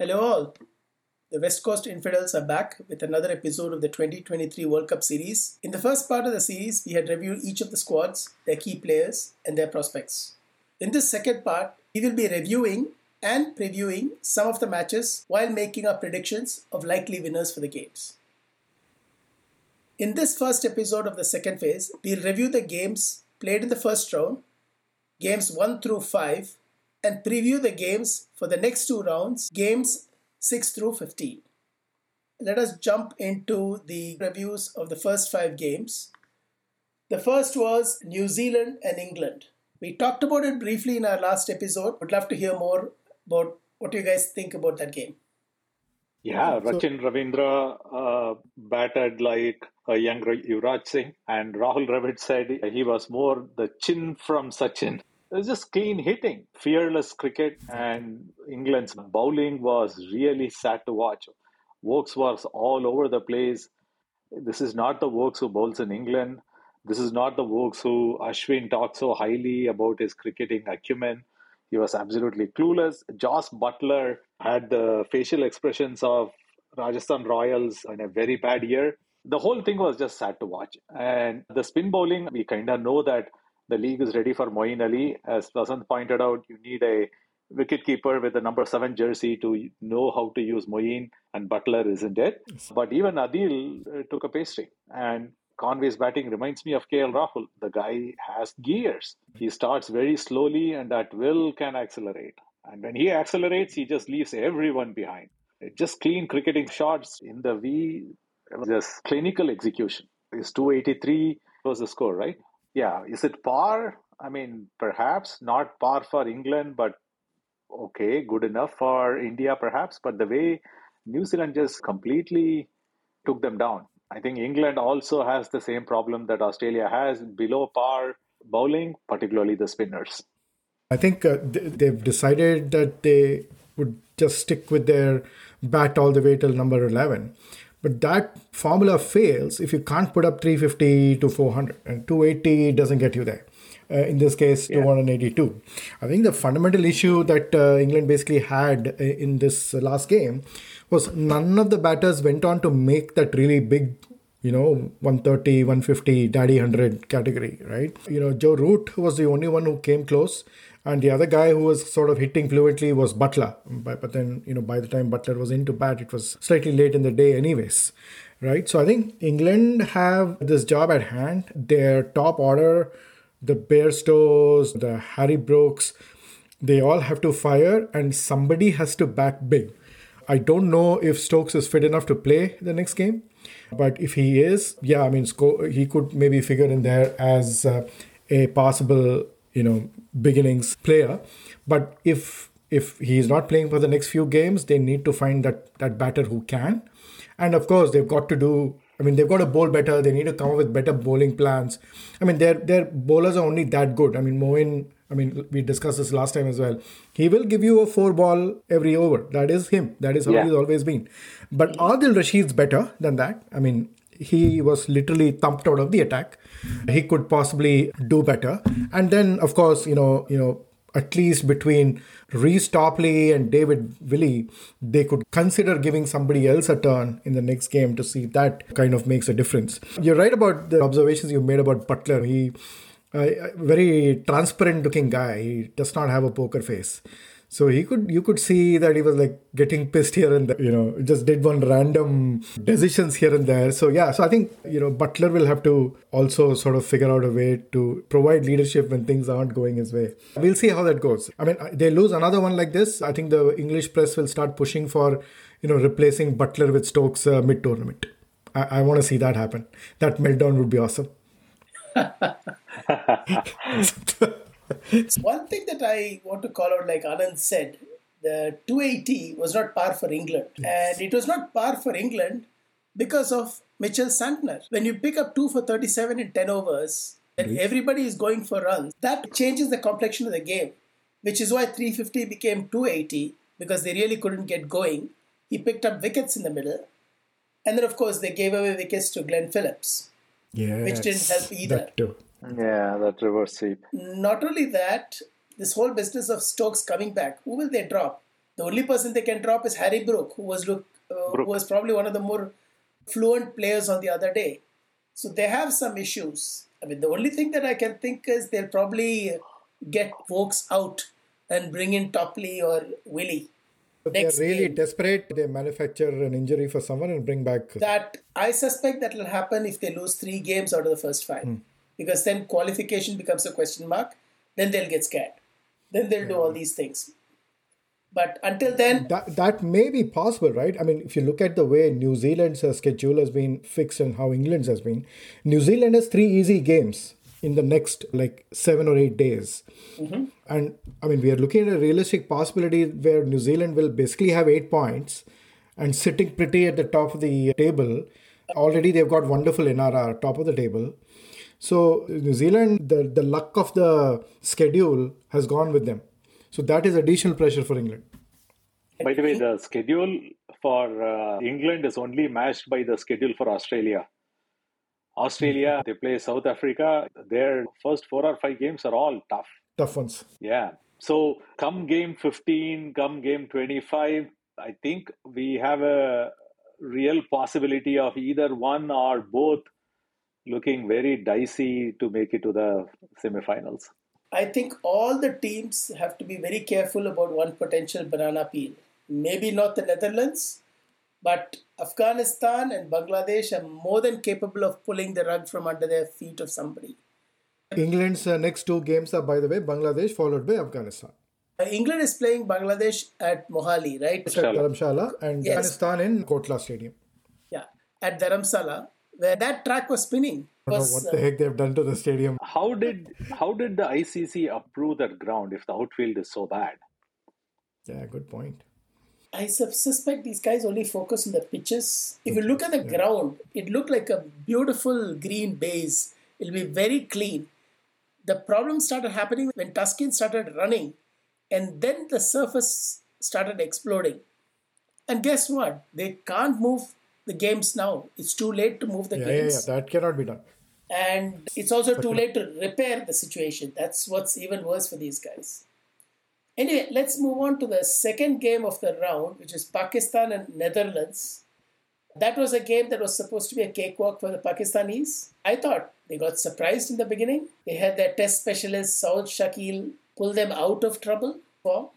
Hello, all. The West Coast Infidels are back with another episode of the 2023 World Cup series. In the first part of the series, we had reviewed each of the squads, their key players, and their prospects. In this second part, we will be reviewing and previewing some of the matches while making our predictions of likely winners for the games. In this first episode of the second phase, we'll review the games played in the first round, games 1 through 5, and preview the games for the next two rounds, games 6 through 15. Let us jump into the reviews of the first five games. The first was New Zealand and England. We talked about it briefly in our last episode. Would love to hear more about what you guys think about that game. Yeah, Rachin Ravindra uh, batted like a young Yuvraj Singh, and Rahul Dravid said he was more the chin from Sachin. It was just clean hitting, fearless cricket, and England's bowling was really sad to watch. Woakes was all over the place. This is not the Woakes who bowls in England. This is not the Woakes who Ashwin talks so highly about his cricketing acumen. He was absolutely clueless. Jos Buttler had the facial expressions of Rajasthan Royals in a very bad year. The whole thing was just sad to watch. And the spin bowling, we kind of know that the league is ready for Moeen Ali. As Vasant pointed out, you need a wicketkeeper with the number seven jersey to know how to use Moeen, and Buttler isn't it. But even Adil uh, took a pastry. And Conway's batting reminds me of KL Rahul. The guy has gears. He starts very slowly, and that will can accelerate. And when he accelerates, he just leaves everyone behind. Just clean cricketing shots in the V, just clinical execution. It's 283 was the score, right? Yeah, is it par? I mean, perhaps not par for England, but okay, good enough for India, perhaps. But the way New Zealand just completely took them down. I think England also has the same problem that Australia has below par bowling, particularly the spinners. I think uh, they've decided that they would just stick with their bat all the way till number 11. But that formula fails if you can't put up 350 to 400, and 280 doesn't get you there. Uh, in this case, yeah. 282. I think the fundamental issue that uh, England basically had uh, in this last game was none of the batters went on to make that really big you know 130 150 daddy 100 category right you know joe root was the only one who came close and the other guy who was sort of hitting fluently was Buttler. But, then, you know, by the time Buttler was into bat, it was slightly late in the day, anyways. Right. So I think England have this job at hand. Their top order, the Bairstows, the Harry Brooks, they all have to fire, and somebody has to bat big. I don't know if Stokes is fit enough to play the next game, but if he is, yeah, I mean, he could maybe figure in there as uh, a possible you know beginnings player but if if he's not playing for the next few games they need to find that that batter who can and of course they've got to do I mean, they've got to bowl better. They need to come up with better bowling plans. I mean, their their bowlers are only that good. I mean, Moeen. I mean, we discussed this last time as well. He will give you a four ball every over. That is him. That is how yeah. he's always been. But Adil Rashid's better than that. I mean, he was literally thumped out of the attack. He could possibly do better. And then, of course, you know, you know, at least between Reece Topley and David Willey, they could consider giving somebody else a turn in the next game to see if that kind of makes a difference. You're right about the observations you made about Buttler. He uh, a very transparent looking guy. He does not have a poker face. So he could, you could see that he was like getting pissed here and there, you know, just did one random decisions here and there. So yeah, so I think, you know, Buttler will have to also sort of figure out a way to provide leadership when things aren't going his way. We'll see how that goes. I mean, they lose another one like this. I think the English press will start pushing for, you know, replacing Buttler with Stokes uh, mid tournament. I, I want to see that happen. That meltdown would be awesome. One thing that I want to call out, like Anand said, the 280 was not par for England. And it was not par for England because of Mitchell Santner. When you pick up 2 for 37 in 10 overs, and everybody is going for runs, that changes the complexion of the game, which is why 350 became 280 because they really couldn't get going. He picked up wickets in the middle. And then, of course, they gave away wickets to Glenn Phillips, yes, which didn't help either. That too. Yeah, that reverse sweep. Not only that, this whole business of Stokes coming back, who will they drop? The only person they can drop is Harry Brook, who was look, uh, who was probably one of the more fluent players on the other day. So they have some issues. I mean, the only thing that I can think is they'll probably get Woakes out and bring in Topley or Willey. But they're really game. desperate. They manufacture an injury for someone and bring back. That I suspect that will happen if they lose three games out of the first five, mm. Because then qualification becomes a question mark. Then they'll get scared. Then they'll do all these things. But until then, that that may be possible, right? I mean, if you look at the way New Zealand's uh, schedule has been fixed and how England's has been, New Zealand has three easy games in the next like seven or eight days. Mm-hmm. And I mean, we are looking at a realistic possibility where New Zealand will basically have eight points and sitting pretty at the top of the table. Already, they've got wonderful NRR, top of the table. So, New Zealand, the, the luck of the schedule has gone with them. So, that is additional pressure for England. By the way, the schedule for uh, England is only matched by the schedule for Australia. Australia, they play South Africa. Their first four or five games are all tough. Tough ones. Yeah. So come game 15, come game 25, I think we have a real possibility of either one or both looking very dicey to make it to the semifinals. I think all the teams have to be very careful about one potential banana peel. Maybe not the Netherlands, but Afghanistan and Bangladesh are more than capable of pulling the rug from under their feet of somebody. England's uh, next two games are, by the way, Bangladesh followed by Afghanistan. Uh, England is playing Bangladesh at Mohali, right? At Dharamshala and yes. Afghanistan in Kotla Stadium. Yeah, at Dharamsala, where that track was spinning. I don't know what the heck they've done to the stadium. How did how did the ICC approve that ground if the outfield is so bad? Yeah, good point. I suspect these guys only focus on the pitches. If you look at the yeah. ground, it looked like a beautiful green base. It'll be very clean. The problem started happening when Taskin started running, and then the surface started exploding. And guess what? They can't move the games now. It's too late to move the yeah, games. Yeah, yeah, that cannot be done. And it's also too late to repair the situation. That's what's even worse for these guys. Anyway, let's move on to the second game of the round, which is Pakistan and Netherlands. That was a game that was supposed to be a cakewalk for the Pakistanis. I thought they got surprised in the beginning. They had their test specialist Saud Shakil, pull them out of trouble. For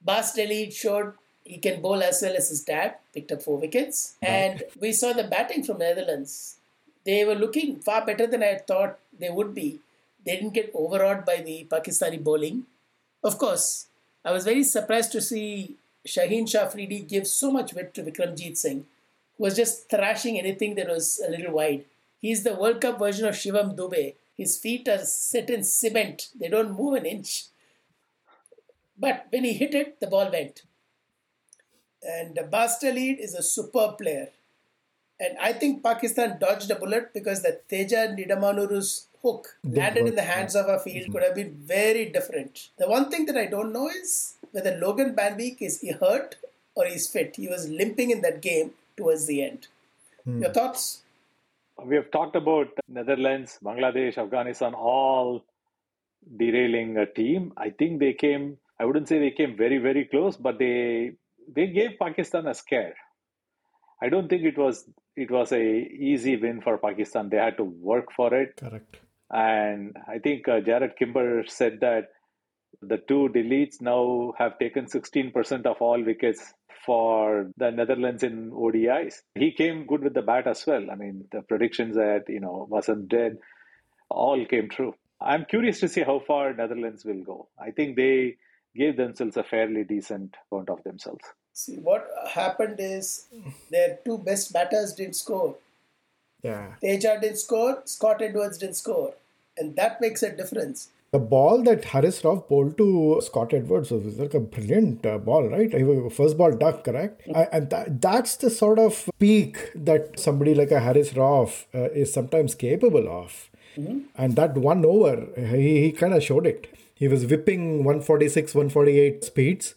Bas de Leede showed he can bowl as well as his dad, picked up four wickets. And we saw the batting from Netherlands. They were looking far better than I thought they would be. They didn't get overawed by the Pakistani bowling. Of course, I was very surprised to see Shaheen Shah Afridi give so much weight to Vikramjit Singh, who was just thrashing anything that was a little wide. He's the World Cup version of Shivam Dube. His feet are set in cement, they don't move an inch. But when he hit it, the ball went. And Bas de is a superb player. And I think Pakistan dodged a bullet because the Teja Nidamanuru's hook landed in the hands of a field could have been very different. The one thing that I don't know is whether Logan van Beek is hurt or he's fit. He was limping in that game towards the end. Hmm. Your thoughts? We have talked about Netherlands, Bangladesh, Afghanistan, all derailing a team. I think they came. I wouldn't say they came very very close, but they they gave Pakistan a scare. I don't think it was it was a easy win for Pakistan. They had to work for it. Correct. And I think uh, Jarrod Kimber said that the two deletes now have taken 16% of all wickets for the Netherlands in ODIs. He came good with the bat as well. I mean, the predictions that, you know, wasn't dead all came true. I'm curious to see how far Netherlands will go. I think they gave themselves a fairly decent account of themselves. See, what happened is their two best batters didn't score. Yeah. Teja didn't score, Scott Edwards didn't score. And that makes a difference. The ball that Haris Rauf bowled to Scott Edwards was like a brilliant uh, ball, right? First ball duck, correct? Mm-hmm. And that, that's the sort of peak that somebody like a Haris Rauf uh, is sometimes capable of. Mm-hmm. And that one over, he, he kind of showed it. He was whipping 146, 148 speeds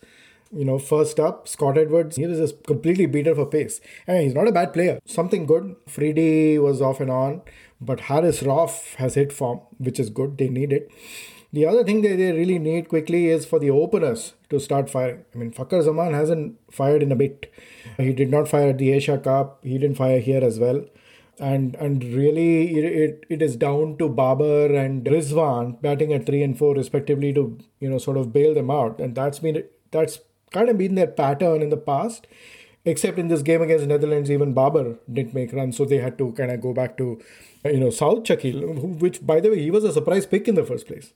you know, first up, Scott Edwards, he was just completely beaten for pace. And he's not a bad player. Something good. Freedy was off and on, but Haris Rauf has hit form, which is good. They need it. The other thing that they really need quickly is for the openers to start firing. I mean, Fakhar Zaman hasn't fired in a bit. He did not fire at the Asia Cup. He didn't fire here as well. And and really, it, it, is down to Babar and Rizwan batting at three and four respectively to you know sort of bail them out. And that's been that's kind of been their pattern in the past. Except in this game against Netherlands, even Babar didn't make runs, so they had to kind of go back to you know Saud Shakil, which by the way he was a surprise pick in the first place.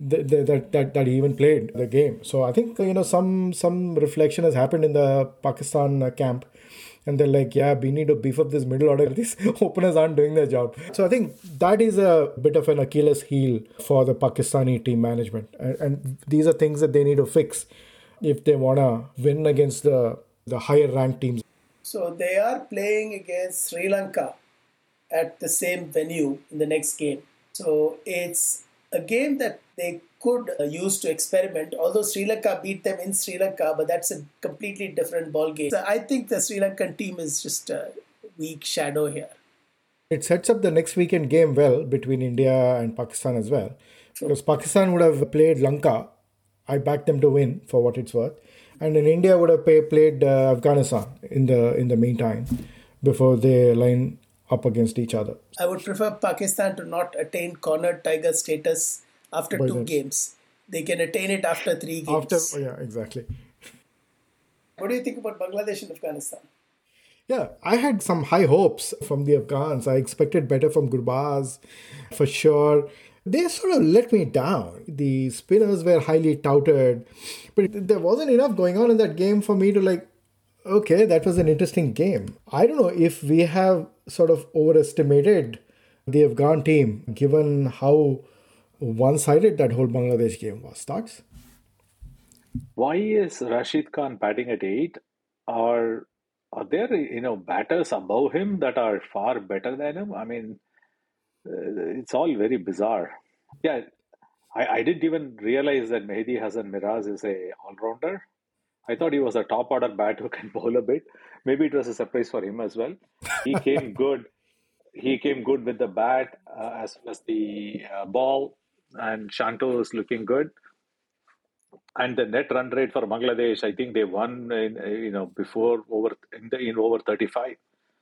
That, that that that he even played the game. So I think you know some some reflection has happened in the Pakistan camp, and they're like, yeah, we need to beef up this middle order. These openers aren't doing their job. So I think that is a bit of an Achilles heel for the Pakistani team management, and, and these are things that they need to fix if they wanna win against the the higher ranked teams. So they are playing against Sri Lanka at the same venue in the next game. So it's a game that they could uh, use to experiment. Although Sri Lanka beat them in Sri Lanka, but that's a completely different ball game. So I think the Sri Lankan team is just a weak shadow here. It sets up the next weekend game well between India and Pakistan as well. True. Because Pakistan would have played Lanka. I backed them to win for what it's worth and in India would have pay, played uh, Afghanistan in the in the meantime before they line up against each other. I would prefer Pakistan to not attain cornered tiger status after By two then. games. They can attain it after three games. After, oh, yeah, exactly. What do you think about Bangladesh and Afghanistan? Yeah, I had some high hopes from the Afghans. I expected better from Gurbaz for sure they sort of let me down. The spinners were highly touted, but there wasn't enough going on in that game for me to like, okay, that was an interesting game. I don't know if we have sort of overestimated the Afghan team given how one sided that whole Bangladesh game was. Thoughts? Why is Rashid Khan batting at eight? Are are there you know batters above him that are far better than him? I mean, uh, it's all very bizarre. Yeah, I, I didn't even realize that Mehidy Hasan Miraz is a all-rounder. I thought he was a top order bat who can bowl a bit. Maybe it was a surprise for him as well. He came good. He came good with the bat uh, as well as the uh, ball, and Shanto is looking good. And the net run rate for Bangladesh, I think they won in, you know before over in, the, in over thirty five.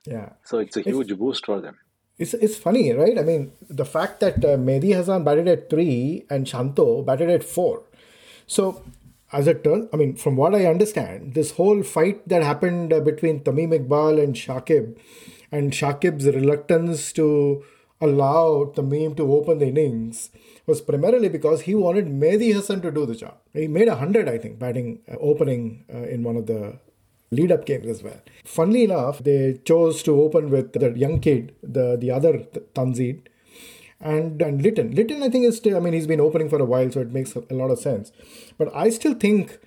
Yeah. So it's a huge boost for them. It's, it's funny, right? I mean, the fact that uh, Mehidy Hasan batted at three and Shanto batted at four. So, as a turn, I mean, from what I understand, this whole fight that happened uh, between Tamim Iqbal and Shakib, and Shakib's reluctance to allow Tamim to open the innings was primarily because he wanted Mehdi Hassan to do the job. He made a hundred, I think, batting uh, opening uh, in one of the lead up games as well. Funnily enough, they chose to open with the young kid, the, the other Tanzid, and, and Litton. Litton, I think, is still, I mean, he's been opening for a while, so it makes a lot of sense. But I still think,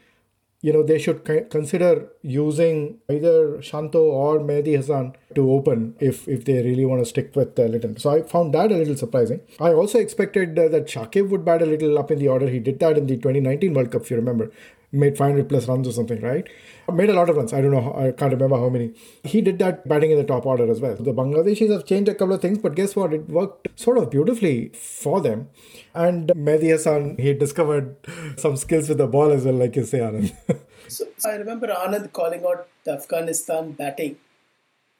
you know, they should consider using either Shanto or Mehdi Hasan to open if, if they really want to stick with uh, Litton. So I found that a little surprising. I also expected uh, that Shakib would bat a little up in the order. He did that in the 2019 World Cup, if you remember made 500 plus runs or something, right? Made a lot of runs. I don't know. I can't remember how many. He did that batting in the top order as well. The Bangladeshis have changed a couple of things, but guess what? It worked sort of beautifully for them. And Mehidy Hasan, he discovered some skills with the ball as well, like you say, Anand. so, so I remember Anand calling out the Afghanistan batting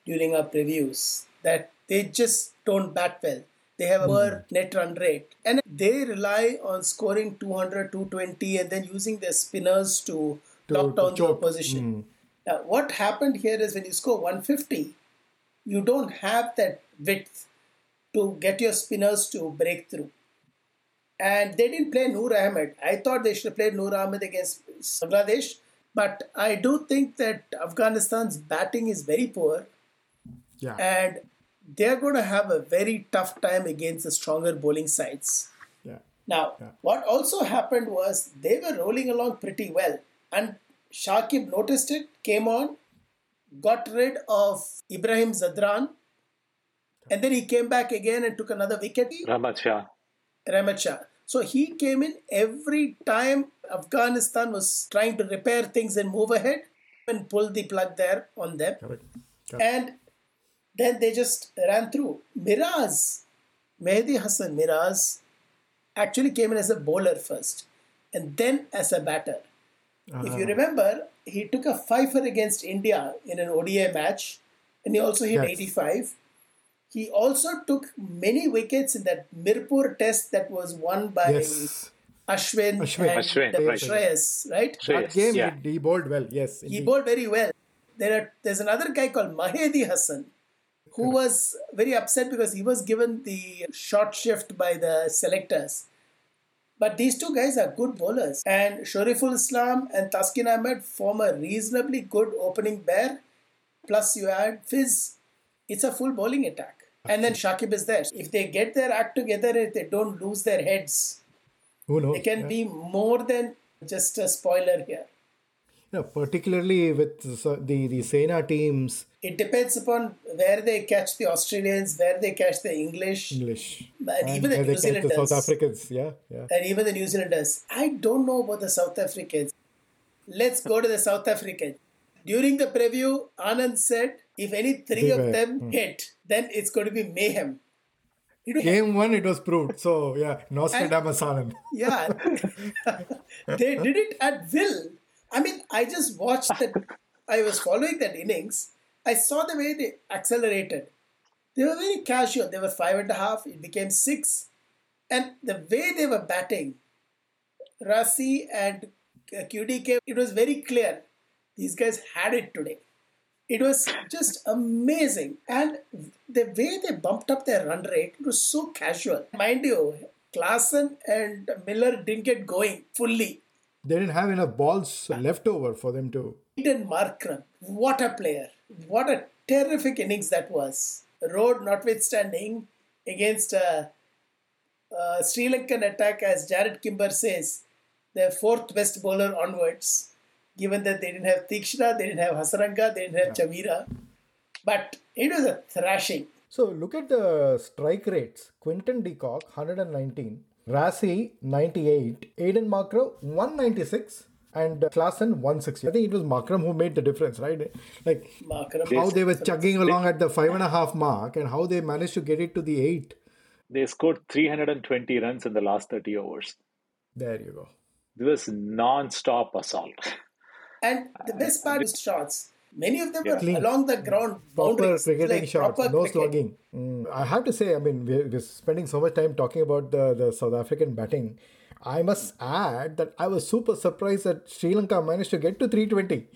during our previews that they just don't bat well. They have a poor mm. net run rate. And they rely on scoring 200, 220 and then using their spinners to, to lock down the opposition. Mm. Now, what happened here is when you score 150, you don't have that width to get your spinners to break through. And they didn't play Noor Ahmed. I thought they should have played Noor Ahmed against Bangladesh. But I do think that Afghanistan's batting is very poor. Yeah. And they're going to have a very tough time against the stronger bowling sides. Yeah. Now, yeah. what also happened was they were rolling along pretty well, and Shakib noticed it, came on, got rid of Ibrahim Zadran, and then he came back again and took another wicket. Rahmat Shah. Rahmat Shah. So he came in every time Afghanistan was trying to repair things and move ahead and pull the plug there on them. Correct. Correct. And then they just ran through. Miraz, Mehidy Hasan Miraz, actually came in as a bowler first and then as a batter. If you uh-huh. remember, he took a fifer against India in an ODI match and he also hit Yes. 85. He also took many wickets in that Mirpur test that was won by Yes. Ashwin, Ashwin. and Ashwin, right. Shreyas, right? Shreyas. That game, yeah. he, he bowled well. Yes. He indeed. bowled very well. There are, there's another guy called Mahedi Hassan who was very upset because he was given the short shift by the selectors. But these two guys are good bowlers. And Shariful Islam and Taskin Ahmed form a reasonably good opening pair. Plus, you add Fizz. It's a full bowling attack. And then Shakib is there. If they get their act together, if they don't lose their heads, Who knows? they can Yeah. be more than just a spoiler here. Yeah, particularly with the, the, Sena teams, It depends upon where they catch the Australians, where they catch the English, English. And even the New catch the South Africans. Yeah, yeah. and even the New Zealanders. I don't know about the South Africans. Let's go to the South Africans. During the preview, Anand said if any three They of were, them hmm. hit, then it's going to be mayhem. Game one, it was proved. So, yeah, Nostradamus Anand. Yeah, they did it at will. I mean, I just watched that. I was following that innings. I saw the way they accelerated. They were very casual. They were five and a half. It became six, and the way they were batting, Rassie and uh, QDK, it was very clear. These guys had it today. It was just amazing. And the way they bumped up their run rate, it was so casual. Mind you, Klaasen and Miller didn't get going fully. They didn't have enough balls left over for them to. Aiden Markram, what a player. What a terrific innings that was. Road notwithstanding against a, a Sri Lankan attack, as Jarrod Kimber says, the fourth best bowler onwards, given that they didn't have Theekshana, they didn't have Hasaranga, they didn't have Chameera. But it was a thrashing. So, look at the strike rates Quinton de Kock, 119, Rassie, 98, Aiden Markram, 196, and Klaasen, 160. I think it was Markram who made the difference, right? Like, Markram. how they were chugging along at the five and a half mark and how they managed to get it to the eight. They scored 320 runs in the last 30 overs. There you go. This was non-stop assault. And the best part is shots. Many of them were Clean. along the ground. Proper boundaries, cricketing like shots, proper no cricket. slugging. Mm, I have to say, I mean, we're, we're spending so much time talking about the, the South African batting. I must add that I was super surprised that Sri Lanka managed to get to 320.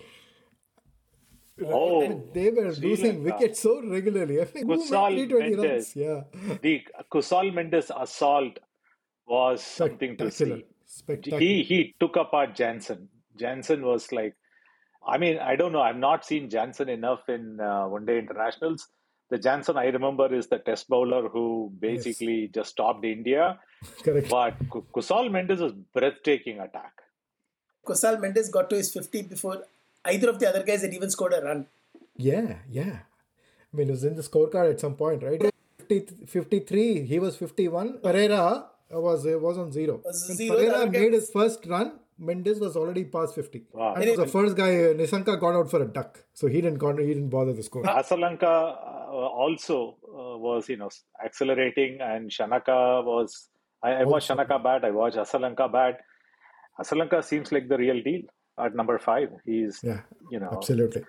Oh, They were Sri losing Lanka. wickets so regularly. I mean, who made Kusal 320 Mendis. runs? Yeah. the Kusal Mendis assault was something to see. Spectacular. He he took apart Jansen. Jansen was like, I mean, I don't know. I've not seen Jansen enough in uh, one day internationals. The Jansen I remember is the test bowler who basically just stopped India. Correct. But Kusal Mendis was breathtaking attack. Kusal Mendis got to his 50 before either of the other guys had even scored a run. Yeah, yeah. I mean, it was in the scorecard at some point, right? 50, 53, he was 51. Perera was was on zero. Was zero, Perera made his first run, Mendis was already past 50. Wow. And was the first guy, uh, Nisanka got out for a duck. So he didn't, con- he didn't bother the score. Asalanka uh, also uh, was, you know, accelerating, and Shanaka was. I, I watched Shanaka bat. I watched Asalanka bat. Asalanka seems like the real deal at number five. He's, Yeah, you know, absolutely.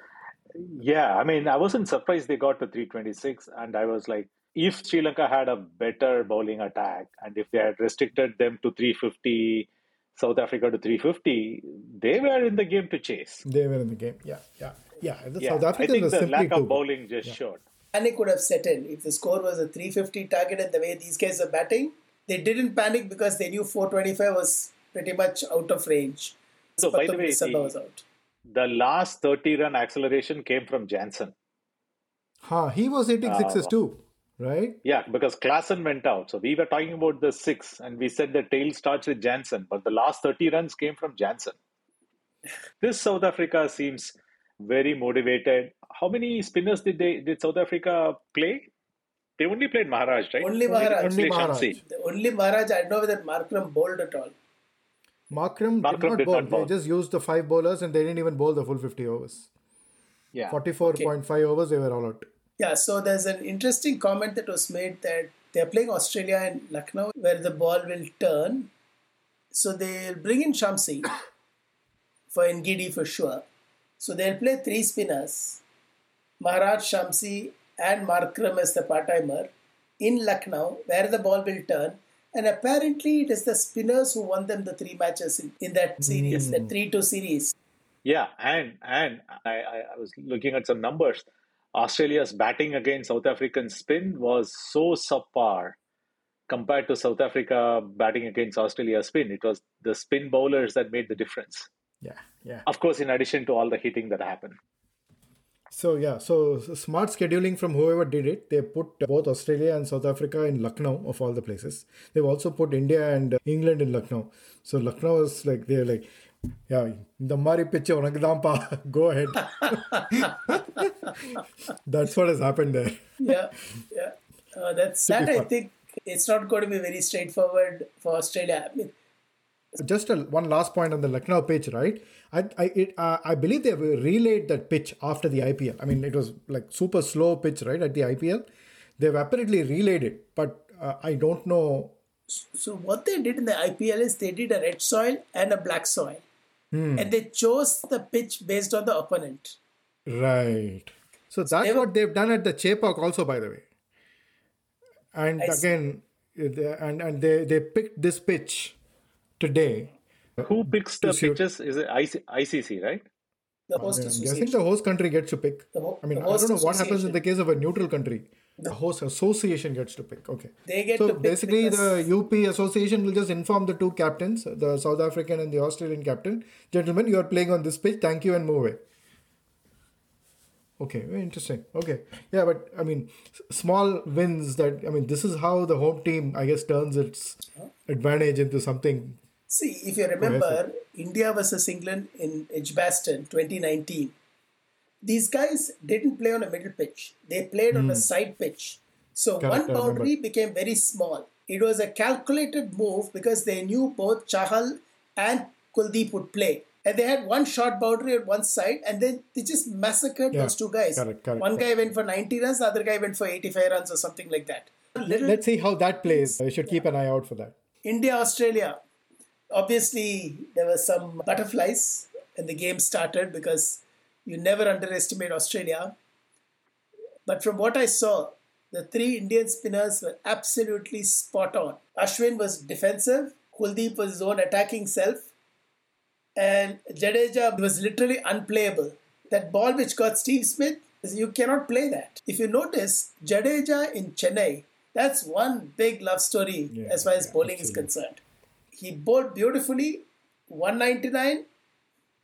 yeah. I mean, I wasn't surprised they got to 326, and I was like, if Sri Lanka had a better bowling attack, and if they had restricted them to 350, South Africa to 350, they were in the game to chase. They were in the game. Yeah, yeah, yeah. The Yeah, South I Africans think was the simply lack of bowling just showed. Panic would have set in if the score was a 350 target and the way these guys are batting. They didn't panic because they knew 425 was pretty much out of range. So, by the Pathum way, December the- was out. The last 30 run acceleration came from Jansen. Huh, he was Uh, hitting sixes too, right? Yeah, because Klaasen went out. So we were talking about the six, and we said the tail starts with Jansen, but the last 30 runs came from Jansen. This South Africa seems very motivated. How many spinners did they did South Africa play? They only played Maharaj, right? Only Maharaj. Only Play Maharaj. Shamsi. Only Maharaj, I don't know whether Markram bowled at all. Markram, Markram did not did bowl. not bowl. They just used the five bowlers and they didn't even bowl the full 50 overs. Yeah. 44.5 overs, they were all out. Yeah, so there's an interesting comment that was made that they're playing Australia in Lucknow, where the ball will turn. So they'll bring in Shamsi for Ngidi for sure. So they'll play three spinners Maharaj, Shamsi, and Markram as the part timer in Lucknow, where the ball will turn. And apparently, it is the spinners who won them the three matches in, in that series, mm. the 3 2 series. Yeah, and and I, I was looking at some numbers. Australia's batting against South African spin was so subpar compared to South Africa batting against Australia spin. It was the spin bowlers that made the difference. Yeah, yeah. Of course, in addition to all the hitting that happened. So yeah, so, smart scheduling from whoever did it. They put both Australia and South Africa in Lucknow of all the places. They've also put India and England in Lucknow. So Lucknow is like they're like, yeah, the Mari pitch of Rangidampa. Go ahead. that's what has happened there. yeah, yeah. That's that. I think it's not going to be very straightforward for Australia. I mean, just a, one last point on the Lucknow pitch, right? I I it, uh, I believe they have relayed that pitch after the IPL. I mean, it was like super slow pitch, right? At the IPL, they've apparently relayed it, but uh, I don't know. So what they did in the IPL is they did a red soil and a black soil, hmm. and they chose the pitch based on the opponent. Right. So that's they what they've done at the Chepauk also, by the way. And I again, and and they they picked this pitch today. Who picks the pitches? Is it ICC, right? The host I association. I think the host country gets to pick. Ho- I mean, I don't know what happens in the case of a neutral country. The host association gets to pick. Okay. They get so basically, the UP association will just inform the two captains, the South African and the Australian captain, gentlemen, you are playing on this pitch. Thank you, and move away. Okay, very interesting. Okay, yeah, but I mean, small wins. That I mean, this is how the home team, I guess, turns its advantage into something See, if you remember India versus England in Edgbaston 2019, these guys didn't play on a middle pitch. They played mm. on a hmm. side pitch. So Correct, one boundary became very small. It was a calculated move because they knew both Chahal and Kuldeep would play. And they had one short boundary on one side, and then they just massacred yeah. those two guys. Correct, correct, one guy went for 90 runs, the other guy went for 85 runs or something like that. Little Let's see how that plays. We should keep an eye out for that. India, Australia. Obviously, there were some butterflies when the game started because you never underestimate Australia. But from what I saw, the three Indian spinners were absolutely spot on. Ashwin was defensive, Kuldeep was his own attacking self, and Jadeja was literally unplayable. That ball which got Steve Smith, you cannot play that. If you notice, Jadeja in Chennai, that's one big love story yeah, as far as yeah, bowling absolutely. is concerned. He bowled beautifully, 199.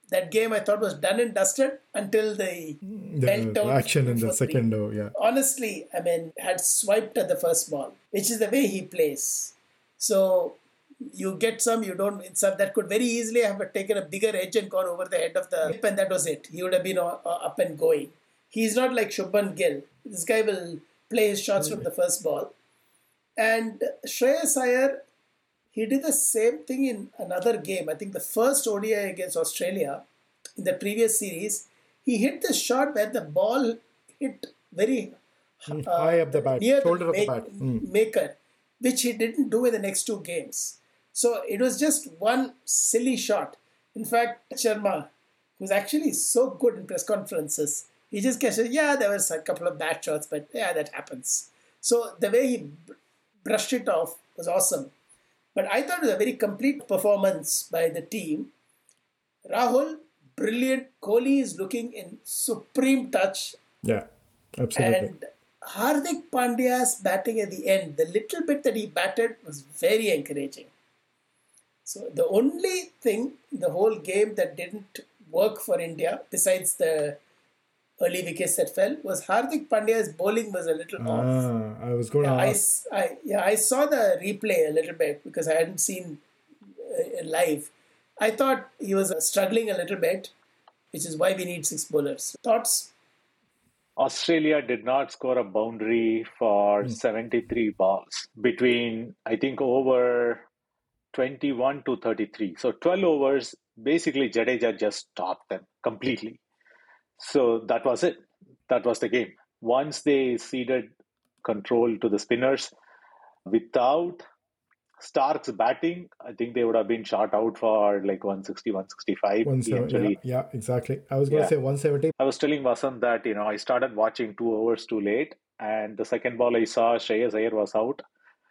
That game I thought was done and dusted until the, the action in the second over. Yeah. Honestly, I mean, had swiped at the first ball, which is the way he plays. So you get some, you don't some. That could very easily have taken a bigger edge and gone over the head of the hip, and that was it. He would have been uh, uh, up and going. He's not like Shubman Gill. This guy will play his shots from the first ball. And Shreyas Iyer he did the same thing in another game. I think the first ODI against Australia in the previous series, he hit the shot where the ball hit very uh, high up the bat, near shoulder the, make, of the bat. Mm. maker, which he didn't do in the next two games. So it was just one silly shot. In fact, Sharma, who's actually so good in press conferences, he just kept saying, "Yeah, there was a couple of bad shots, but yeah, that happens." So the way he brushed it off was awesome. But I thought it was a very complete performance by the team. Rahul, brilliant. Kohli is looking in supreme touch. Yeah, absolutely. And Hardik Pandya's batting at the end, the little bit that he batted was very encouraging. So the only thing in the whole game that didn't work for India, besides the early wickets that fell was Hardik Pandya's bowling was a little ah, off. I was going yeah, to ask. I, I, yeah, I saw the replay a little bit because I hadn't seen uh, live. I thought he was struggling a little bit, which is why we need six bowlers. Thoughts? Australia did not score a boundary for mm. 73 balls between, I think, over 21 to 33. So 12 overs, basically Jadeja just stopped them completely. So that was it. That was the game. Once they ceded control to the spinners, without Stark's batting, I think they would have been shot out for like 160, 165. 170, yeah, yeah, exactly. I was going to yeah. say 170. I was telling Vasant that, you know, I started watching two hours too late. And the second ball I saw, Shreyas Iyer was out.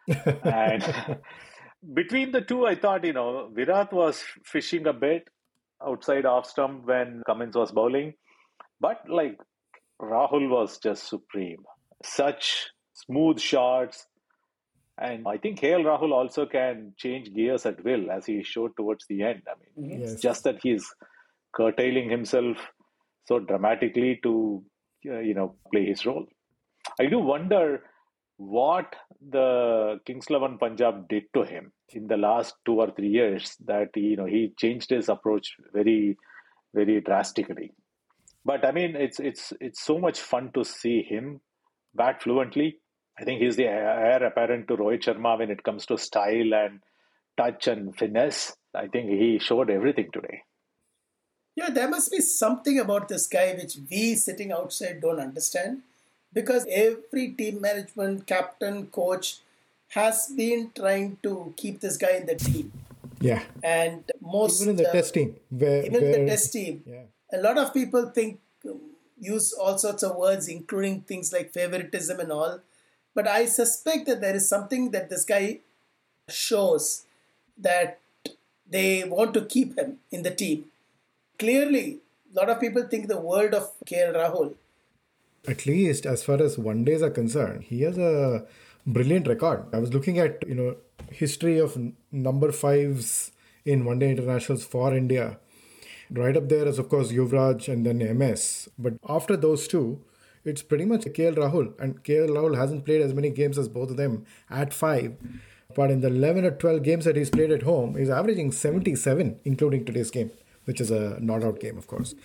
and between the two, I thought, you know, Virat was fishing a bit outside off stump when Cummins was bowling. But like Rahul was just supreme. Such smooth shots, and I think KL Rahul also can change gears at will, as he showed towards the end. I mean, mm-hmm. yes. it's just that he's curtailing himself so dramatically to, uh, you know, play his role. I do wonder what the Kings Eleven Punjab did to him in the last two or three years. That you know he changed his approach very, very drastically. But I mean, it's it's it's so much fun to see him bat fluently I think he's the heir apparent to Rohit Sharma when it comes to style and touch and finesse. I think he showed everything today. Yeah, there must be something about this guy which we sitting outside don't understand because every team management, captain, coach has been trying to keep this guy in the team. Yeah. And most. Even in the uh, test team. Where, even where, the test team. Yeah. A lot of people think, use all sorts of words, including things like favoritism and all but I suspect that there is something that this guy shows that they want to keep him in the team. Clearly, a lot of people think the world of KL Rahul. At least as far as one days are concerned, he has a brilliant record. I was looking at, you know, history of number fives in one day internationals for India. Right up there is, of course, Yuvraj and then MS. But after those two, it's pretty much KL Rahul. And KL Rahul hasn't played as many games as both of them at five. But in the 11 or 12 games that he's played at home, he's averaging 77, including today's game, which is a not out game, of course.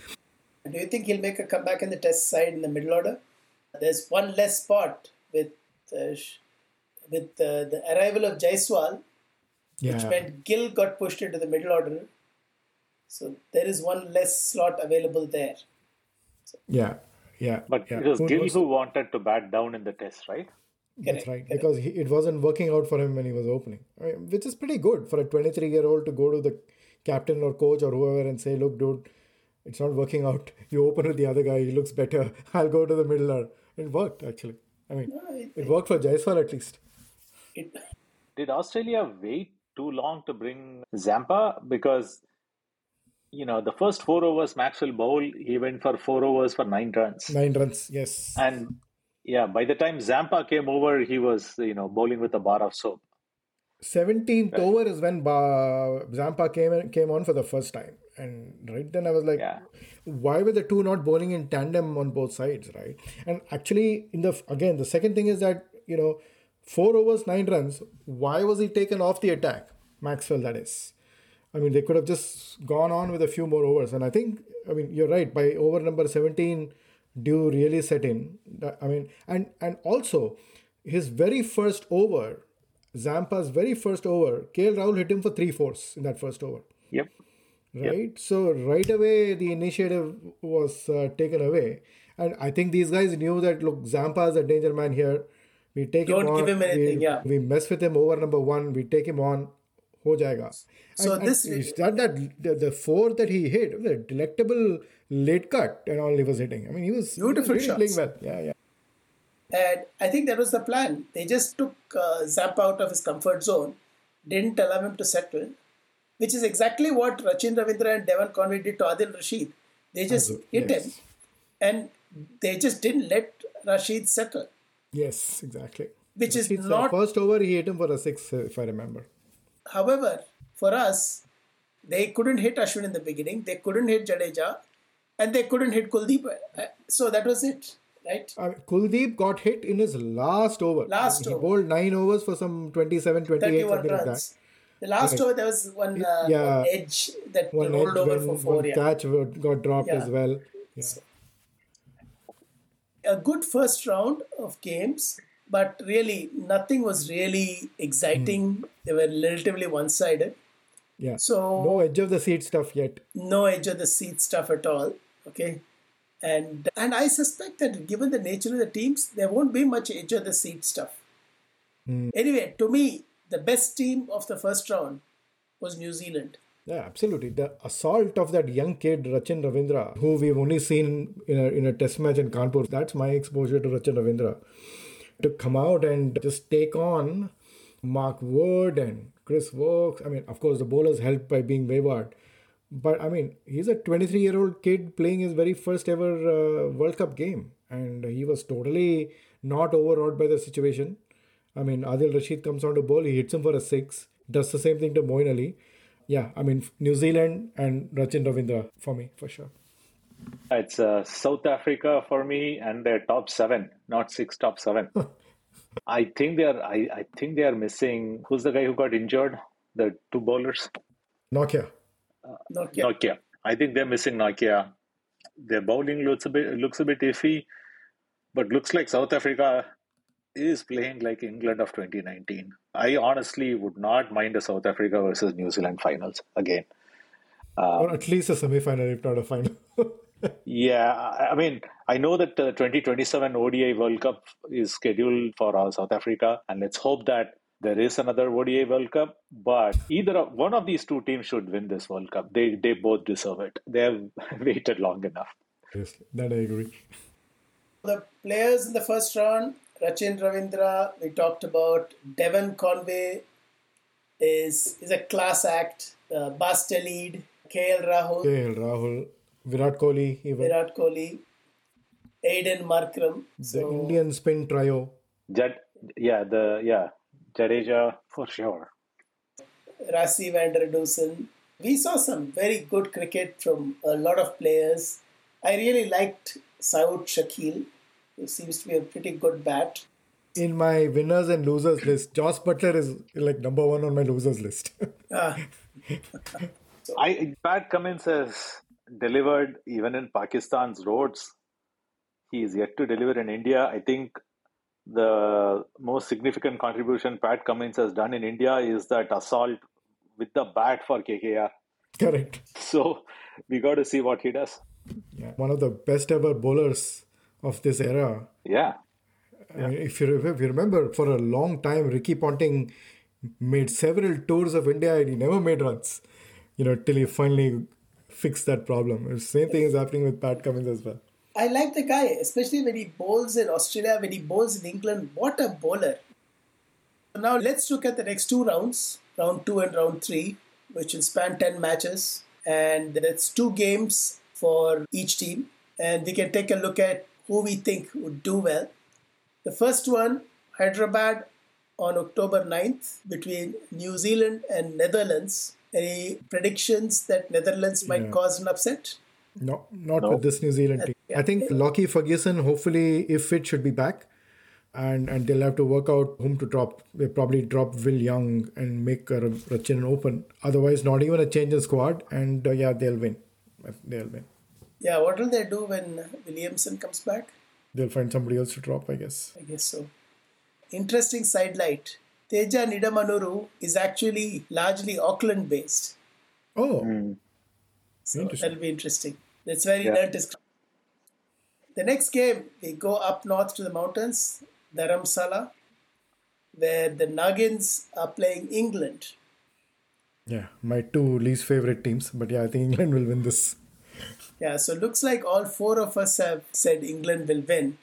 Do you think he'll make a comeback in the test side in the middle order? There's one less spot with uh, with uh, the arrival of Jaiswal, yeah. which meant Gill got pushed into the middle order. So there is one less slot available there. So. Yeah, yeah. But yeah. it was Gill who wanted to bat down in the test, right? That's right. Because he, it wasn't working out for him when he was opening, I mean, which is pretty good for a 23 year old to go to the captain or coach or whoever and say, look, dude, it's not working out. You open with the other guy, he looks better. I'll go to the middle. It worked, actually. I mean, no, it, it, worked for Jaiswal at least. It, Did Australia wait too long to bring Zampa? Because you know, the first four overs Maxwell bowled, he went for four overs for nine runs. Nine runs, yes. And yeah, by the time Zampa came over, he was, you know, bowling with a bar of soap. 17th right. over is when ba- Zampa came came on for the first time. And right then I was like, yeah. why were the two not bowling in tandem on both sides, right? And actually, in the again, the second thing is that, you know, four overs, nine runs, why was he taken off the attack? Maxwell, that is. I mean, they could have just gone on with a few more overs. And I think, I mean, you're right. By over number 17, do really set in. I mean, and and also his very first over, Zampa's very first over, KL Rahul hit him for three fours in that first over. Yep. Right. Yep. So right away the initiative was uh, taken away, and I think these guys knew that look, Zampa is a danger man here. We take Don't him on. give him anything. We, yeah. We mess with him over number one. We take him on हो जाएगा so and, this and that that the, the four that he hit the delectable late cut and all he was hitting i mean he was beautiful really playing well yeah yeah and I think that was the plan. They just took uh, Zampa out of his comfort zone, didn't allow him to settle, which is exactly what Rachin Ravindra and Devon Conway did to Adil Rashid. They just hit yes. him, and they just didn't let Rashid settle. Yes, exactly. Which Rashid's is not first over. He hit him for a six, if I remember. However, for us, they couldn't hit Ashwin in the beginning, they couldn't hit Jadeja, and they couldn't hit Kuldeep. Uh, so that was it, right? Uh, Kuldeep got hit in his last over. Last he over. bowled nine overs for some 27, 28, something runs. like that. The last right. over, there was one, uh, yeah, one edge that one rolled edge over when, for four. One yeah. catch got dropped yeah. as well. Yeah. So, a good first round of games but really nothing was really exciting. Mm. They were relatively one-sided. Yeah. So no edge of the seat stuff yet. No edge of the seat stuff at all. Okay. And and I suspect that given the nature of the teams, there won't be much edge of the seat stuff. Anyway, to me, the best team of the first round was New Zealand. Yeah, absolutely. The assault of that young kid, Rachin Ravindra, who we've only seen in a, in a test match in Kanpur. That's my exposure to Rachin Ravindra. To come out and just take on Mark Wood and Chris Woakes. I mean, of course, the bowlers helped by being wayward. But I mean, he's a 23 year old kid playing his very first ever uh, World Cup game. And he was totally not overawed by the situation. I mean, Adil Rashid comes on to bowl, he hits him for a six, does the same thing to Moeen Ali yeah, I mean, New Zealand and Rachin Ravindra for me, for sure. It's uh, South Africa for me, and they're top seven, not six, top seven. I think they are. I, I think they are missing. Who's the guy who got injured? The two bowlers. Nortje. Nortje. Nortje. I think they're missing Nortje. Their bowling looks a bit looks a bit iffy, but looks like South Africa is playing like England of 2019. I honestly would not mind a South Africa versus New Zealand finals again. or at least a semi final, if not a final. yeah, I mean, I know that the 2027 ODI World Cup is scheduled for uh, South Africa, and let's hope that there is another ODI World Cup. But either of, one of these two teams should win this World Cup. They they both deserve it. They have waited long enough. yes, that I agree. The players in the first round Rachin Ravindra, we talked about. Devon Conway is is a class act. Uh, Bas de Leede, KL Rahul. KL Rahul, Virat Kohli, even. Virat Kohli, Aiden Markram. The Indian spin trio. Jad, yeah, the yeah, Jadeja for sure. Rassie van der Dussen. We saw some very good cricket from a lot of players. I really liked Saud Shakeel. He seems to be a pretty good bat. In my winners and losers list, Jos Buttler is like number one on my losers list. Ah, I Pat Cummins has delivered even in Pakistan's roads. He is yet to deliver in India. I think the most significant contribution Pat Cummins has done in India is that assault with the bat for KKR. Correct. So we got to see what he does. Yeah. One of the best ever bowlers of this era. Yeah. Mean, if, you, if you remember, for a long time, Ricky Ponting made several tours of India and he never made runs, you know, till he finally fixed that problem. The same thing is happening with Pat Cummins as well. I like the guy, especially when he bowls in Australia, when he bowls in England. What a bowler! Now let's look at the next two rounds, round two and round three, which will span 10 matches. And that's two games for each team. And we can take a look at who we think would do well. The first one, Hyderabad on October 9th between New Zealand and Netherlands. Any predictions that Netherlands might Yeah. cause an upset? No, not No. with this New Zealand team. I think Lockie Ferguson, hopefully, if fit, should be back. And and they'll have to work out whom to drop. They probably drop Will Young and make uh, Rachin open. Otherwise, not even a change in squad. And uh, yeah, they'll win. They'll win. Yeah, what will they do when Williamson comes back? They'll find somebody else to drop, I guess. I guess so. Interesting sidelight. Teja Nidamanuru is actually largely Auckland based. Oh, hmm. So that'll be interesting. That's where he Yeah. learnt his. The next game, we go up north to the mountains, Dharamsala, where the Nuggins are playing England. yeah, my two least favorite teams. But yeah, I think England will win this. Yeah, so looks like all four of us have said England will win.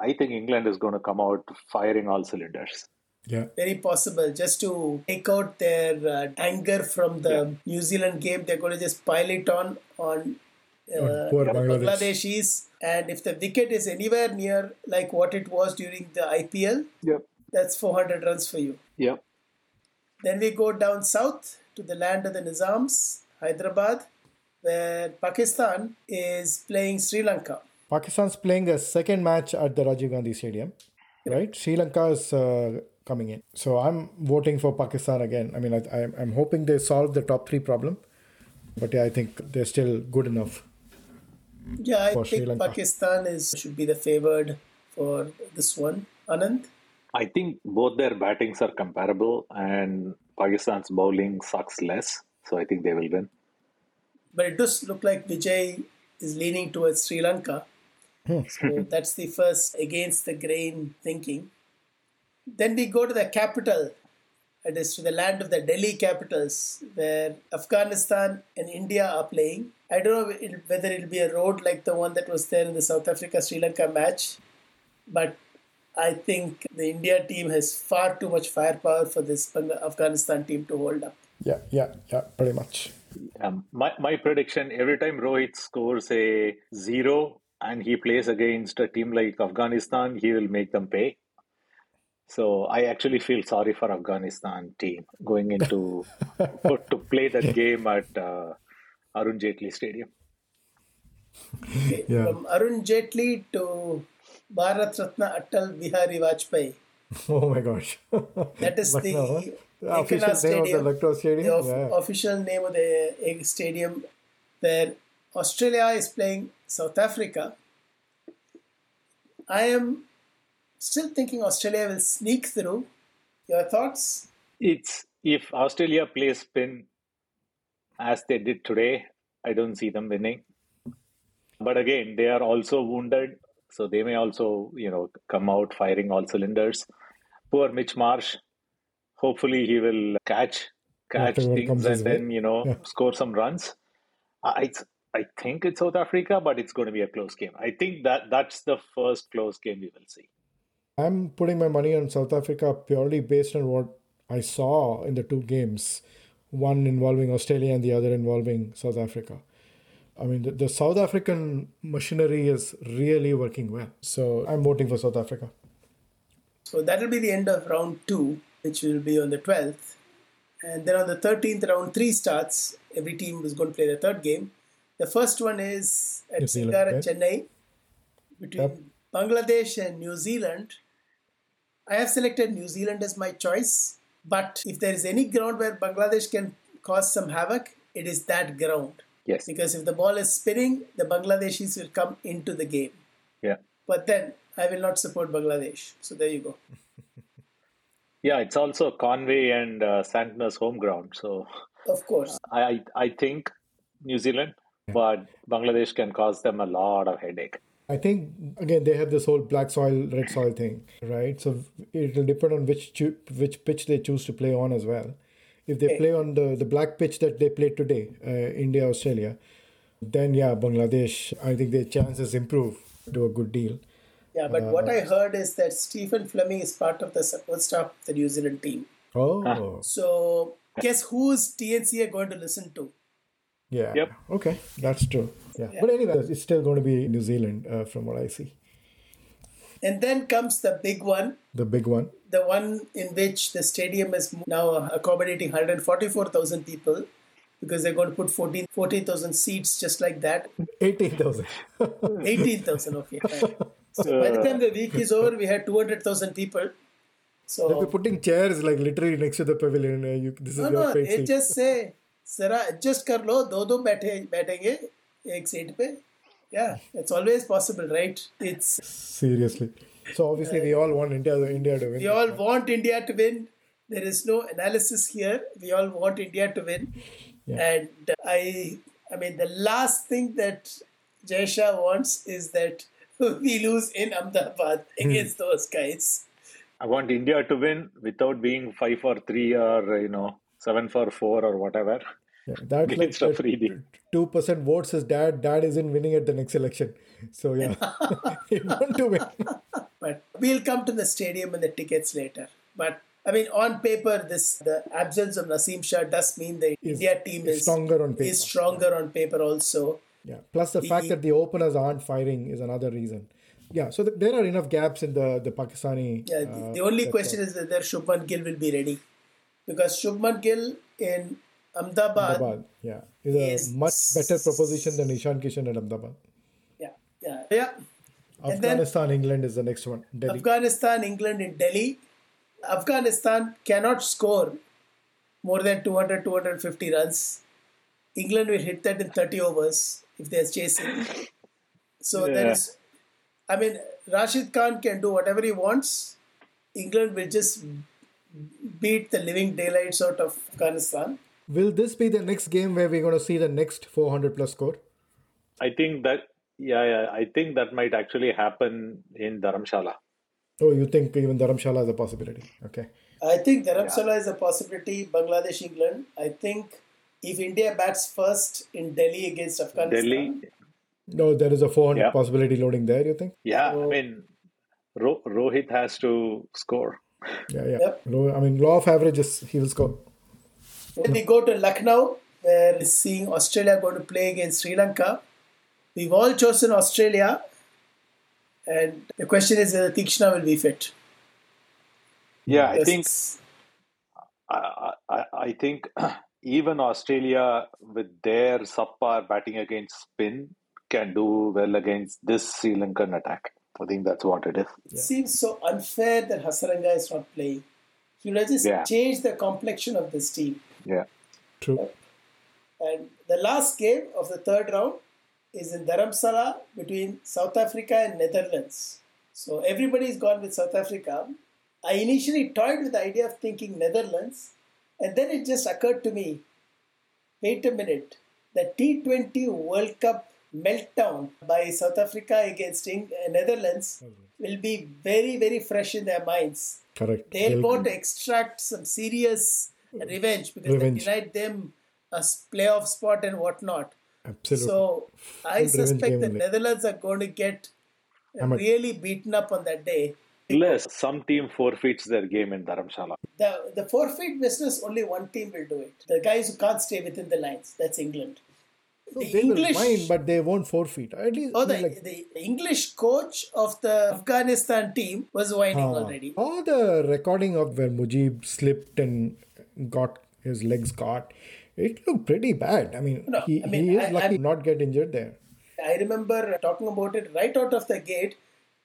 I think England is going to come out firing all cylinders. Yeah, Very possible. Just to take out their uh, anger from the New Zealand game, they're going to just pile it on on uh, On poor Bangladesh. Bangladeshis. And if the wicket is anywhere near like what it was during the IPL, Yep. that's 400 runs for you. Yep. Then we go down south to the land of the Nizams, Hyderabad, where Pakistan is playing Sri Lanka. Pakistan's playing their second match at the Rajiv Gandhi Stadium, right? Sri Lanka is uh, coming in. So I'm voting for Pakistan again. I mean, I, I'm, I'm hoping they solve the top three problem. But yeah, I think they're still good enough. Yeah, I For Sri think Lanka. Pakistan is should be the favored for this one. Anand? I think both their battings are comparable, and Pakistan's bowling sucks less. So I think they will win. But it does look like Vijay is leaning towards Sri Lanka. So that's the first against the grain thinking. Then we go to the capital, it is to the land of the Delhi capitals, where Afghanistan and India are playing. I don't know whether it'll be a road like the one that was there in the South Africa Sri Lanka match, but I think the India team has far too much firepower for this Afghanistan team to hold up. Yeah, yeah, yeah, pretty much. Um, my, my prediction every time Rohit scores a zero and he plays against a team like Afghanistan, he will make them pay. So I actually feel sorry for Afghanistan team going into to play that game at uh, Arun Jaitley Stadium. Okay. Yeah. From Arun Jaitley to Bharat Ratna Atal Bihari Vajpayee. Oh my gosh. that is the, the official name of the Lucknow Stadium. The yeah. official name of the stadium where Australia is playing South Africa. I am still thinking Australia will sneak through. Your thoughts? It's if Australia plays spin as they did today, I don't see them winning. But again, they are also wounded, so they may also, you know, come out firing all cylinders. Poor Mitch Marsh. Hopefully, he will catch catch things and then you know yeah. score some runs. I I think it's South Africa, but it's going to be a close game. I think that that's the first close game we will see. I'm putting my money on South Africa purely based on what I saw in the two games, one involving Australia and the other involving South Africa. I mean, the, the South African machinery is really working well. So I'm voting for South Africa. So that will be the end of round two, which will be on the 12th. And then on the 13th, round three starts. Every team is going to play the third game. The first one is at Singara, Chennai, between yep. Bangladesh and New Zealand. I have selected New Zealand as my choice, but if there is any ground where Bangladesh can cause some havoc, it is that ground. Yes. Because if the ball is spinning, the Bangladeshis will come into the game. Yeah. But then I will not support Bangladesh. So there you go. yeah, it's also Conway and uh, Santner's home ground. So of course, I I think New Zealand, but Bangladesh can cause them a lot of headache. I think again they have this whole black soil, red soil thing, right? So it will depend on which cho- which pitch they choose to play on as well. If they play on the, the black pitch that they played today, uh, India Australia, then yeah, Bangladesh. I think their chances improve to a good deal. Yeah, but uh, what I heard is that Stephen Fleming is part of the support staff of the New Zealand team. Oh, so guess who's TNCA going to listen to? Yeah. Yep. Okay, that's true. Yeah. yeah. But anyway, it's still going to be New Zealand uh, from what I see. And then comes the big one. The big one. The one in which the stadium is now accommodating 144,000 people because they're going to put 14,000 14, seats just like that. 18,000. 18,000, okay. Fine. So by the time the week is over, we had 200,000 people. So they'll be putting chairs like literally next to the pavilion. Uh, you, this is no, your no, just say जरा adjust कर लो दो दो बैठे बैठेंगे एक seat पे या it's always possible right it's so obviously we all want India, India to win. We all want India to win. There is no analysis here. We all want India to win. Yeah. And uh, I, I mean, the last thing that Jay Shah wants is that we lose in Ahmedabad hmm. against those guys. I want India to win without being five or three or you know seven for four or whatever. Yeah, that's like two percent votes his dad. Dad isn't winning at the next election, so yeah, he want to win. But we'll come to the stadium and the tickets later. But I mean, on paper, this the absence of Naseem Shah does mean the is, India team is stronger on paper. Is stronger on paper also. Yeah. Plus the he, fact that the openers aren't firing is another reason. Yeah. So there are enough gaps in the the Pakistani. Yeah. The, uh, the only question is whether Shubman Gill will be ready because Shubman Gill in Ahmedabad, Ahmedabad yeah, is a much better proposition than Ishan Kishan at Ahmedabad. Yeah, yeah, yeah. Afghanistan, England is the next one. Delhi. Afghanistan, England in Delhi. Afghanistan cannot score more than 200, 250 runs. England will hit that in 30 overs if they're chasing. So yeah. there is, I mean, Rashid Khan can do whatever he wants. England will just beat the living daylights out of Afghanistan. Will this be the next game where we're going to see the next 400 plus score? I think that, yeah, yeah I think that might actually happen in Dharamshala. Oh, you think even Dharamshala is a possibility? Okay. I think Dharamsala is a possibility. Bangladesh, England. I think if India bats first in Delhi against Afghanistan, Delhi. No, there is a 400 Yeah. possibility loading there, you think? Yeah, I mean, Ro- Rohit has to score. Yeah, yeah. Yep. Low- I mean, law of averages, he will score. Then we go to Lucknow, where we're seeing Australia going to play against Sri Lanka. We've all chosen Australia, and the question is whether Theekshana will be fit. Yeah, I think I, I, I think even Australia with their subpar batting against spin can do well against this Sri Lankan attack. I think that's what it is. It seems so unfair that Hasaranga is not playing. He would have just Yeah. changed the complexion of this team. Yeah. True. And the last game of the third round is in Dharamsala between South Africa and Netherlands. So everybody's gone with South Africa. I initially toyed with the idea of thinking Netherlands, and then it just occurred to me wait a minute, the T20 World Cup meltdown by South Africa against Eng- uh, Netherlands will be very, very fresh in their minds. Correct. They'll They'll- want to extract some serious revenge because Revenge. they denied them a playoff spot and whatnot. Absolutely. So I revenge suspect game the. Netherlands are going to get I'm a- really beaten up on that day. Unless some team forfeits their game in Dharamshala. The the forfeit business, only one team will do it. The guys who can't stay within the lines. That's England. No, the they English- will mind, but they won't forfeit. At least, Oh, I the, like, the English coach of the Afghanistan team was whining already. all the recording of where Mujib slipped and got his legs caught, it looked pretty bad. I mean, No, he, I mean, he is I- lucky I'm- not get injured there. I remember talking about it right out of the gate.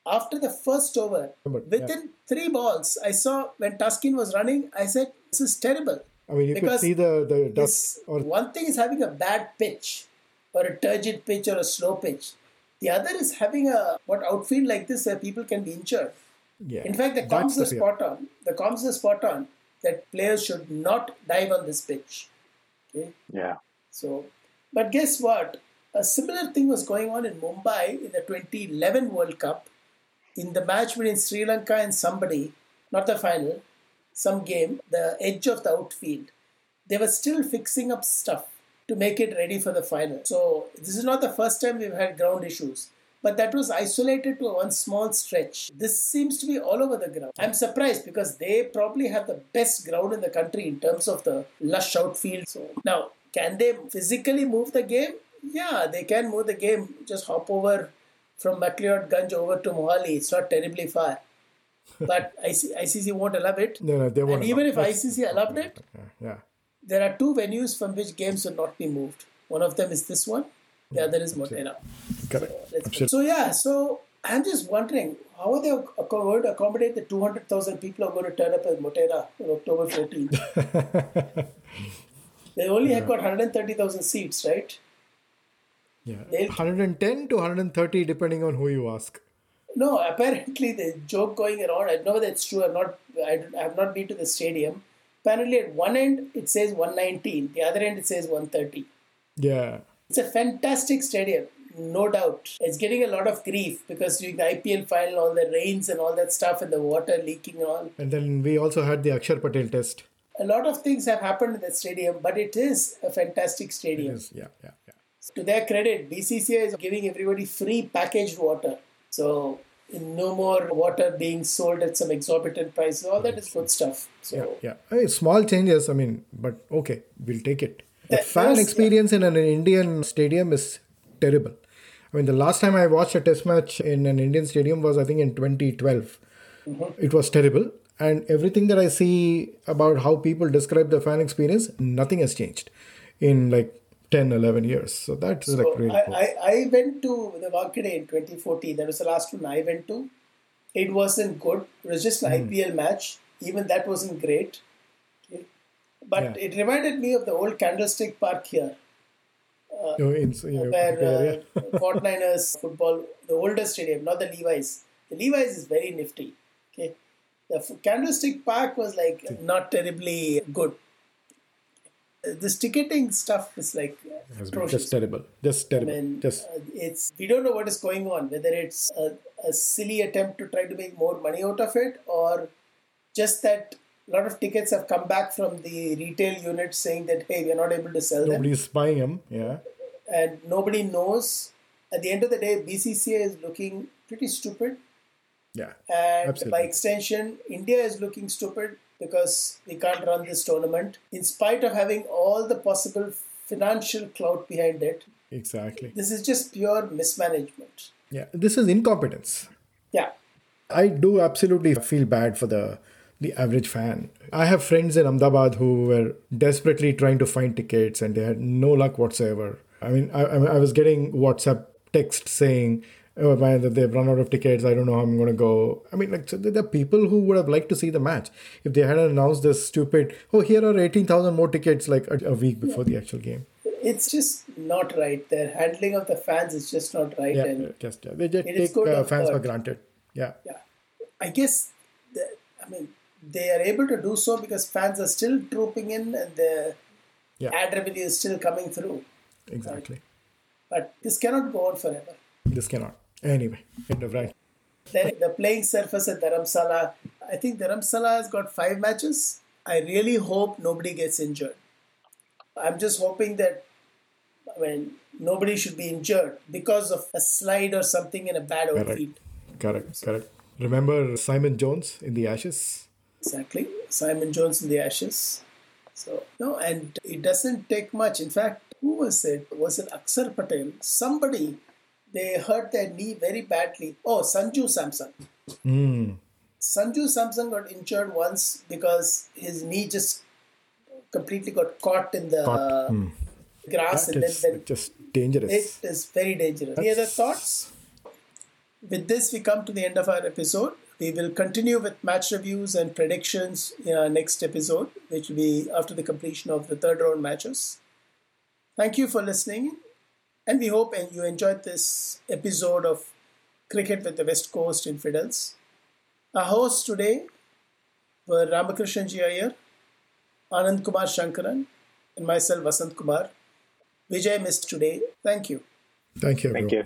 After the first over, But, within three balls, I saw when Taskin was running, I said, This is terrible. I mean, you could Because see the, the dust or one thing is having a bad pitch or a turgid pitch or a slow pitch. The other is having a what outfield like this where people can be injured. yeah. In fact, the That's comms the are spot on. The comms are spot on that players should not dive on this pitch. Okay, Yeah. so but guess what? A similar thing was going on in Mumbai in the 2011 World Cup. In the match between Sri Lanka and somebody, not the final, some game, the edge of the outfield, they were still fixing up stuff to make it ready for the final. So this is not the first time we've had ground issues. But that was isolated to one small stretch. This seems to be all over the ground. I'm surprised because they probably have the best ground in the country in terms of the lush outfield. So now, can they physically move the game? Yeah, they can move the game. Just hop over from McLeod Ganj over to Mohali. It's not terribly far. But IC- ICC won't allow it. No, no, they won't And even if ICC allowed it, Yeah, yeah. There are two venues from which games will not be moved. One of them is this one, the hmm. other is Motera. Correct. So yeah, so I'm just wondering how are they going to accommodate the 200,000 people who are going to turn up at Motera on October 14th? they only have got 130,000 seats, right? Yeah. They'll- 110 to 130, depending on who you ask. No, apparently the joke going around. I don't know whether it's true. I'm not. I have not been to the stadium. Apparently, at one end it says 119, the other end it says 130. Yeah. It's a fantastic stadium, no doubt. It's getting a lot of grief because during the IPL final, all the rains and all that stuff, and the water leaking and all. And then we also had the Axar Patel test. A lot of things have happened in that stadium, but it is a fantastic stadium. Yeah, yeah, yeah. To their credit, BCCI is giving everybody free packaged water. So no more water being sold at some exorbitant prices. All that is good stuff. So Yeah, yeah. Mean, small changes, I mean, but okay, we'll take it. The That- fan experience in an Indian stadium is terrible. I mean, the last time I watched a test match in an Indian stadium was, I think, in 2012. Mm-hmm. It was terrible. And everything that I see about how people describe the fan experience, nothing has changed in like 10, 11 years. So that's like So really I, cool. I, I went to the Wankhede in 2014. That was the last one I went to. It wasn't good. It was just Hmm. an IPL match. Even that wasn't great. Okay. But Yeah. it reminded me of the old Candlestick Park here, You know, in, you know, where uh, 49ers football, the older stadium, not the Levi's. The Levi's is very nifty. Okay. The f- Candlestick Park was like not terribly good. This ticketing stuff is like. Just terrible. Just terrible. I mean, just uh, it's we don't know what is going on. Whether it's a, a silly attempt to try to make more money out of it, or just that a lot of tickets have come back from the retail unit saying that hey, we are not able to sell them, nobody's buying them. Yeah. and nobody knows. At the end of the day, BCCI is looking pretty stupid, Yeah. and Absolutely. by extension, India is looking stupid because we can't run this tournament in spite of having all the possible financial clout behind it. Exactly. This is just pure mismanagement. Yeah. This is incompetence. Yeah. I do absolutely feel bad for the the average fan. I have friends in Ahmedabad who were desperately trying to find tickets and they had no luck whatsoever. I mean, I, I I was getting WhatsApp text saying, "Oh man, they've run out of tickets. I don't know how I'm going to go." I mean, like so there are people who would have liked to see the match if they hadn't announced this stupid. Oh, here are eighteen thousand more tickets like a, a week before the actual game. It's just not right. Their handling of the fans is just not right. Yeah, and just yeah. they just take uh, fans for granted. Yeah. yeah, I guess, the, I mean, they are able to do so because fans are still trooping in and the Yeah. ad revenue is still coming through. Exactly. But this cannot go on forever. This cannot. Anyway, end of. Then the playing surface at Dharamsala, I think Dharamsala has got five matches. I really hope nobody gets injured. I'm just hoping that, I mean, nobody should be injured because of a slide or something in a bad Correct. outfield. Correct. Correct. Remember Simon Jones in the Ashes? Exactly. Simon Jones in the Ashes. So, no, and it doesn't take much. In fact, who was it? Was it Axar Patel? Somebody, they hurt their knee very badly. Oh, Sanju Samson. Mm. Sanju Samson got injured once because his knee just completely got caught in the Caught. Hmm. grass That and is then just dangerous. it is very dangerous. Any other thoughts? With this, we come to the end of our episode. We will continue with match reviews and predictions in our next episode, which will be after the completion of the third round matches. Thank you for listening, and we hope and you enjoyed this episode of Cricket with the West Coast Infidels. Our hosts today were Ramakrishnan G Iyer, Anand Kumar Sankaran, and myself, Vasant Kumar. Vijay missed today. Thank you. Thank you. Thank you.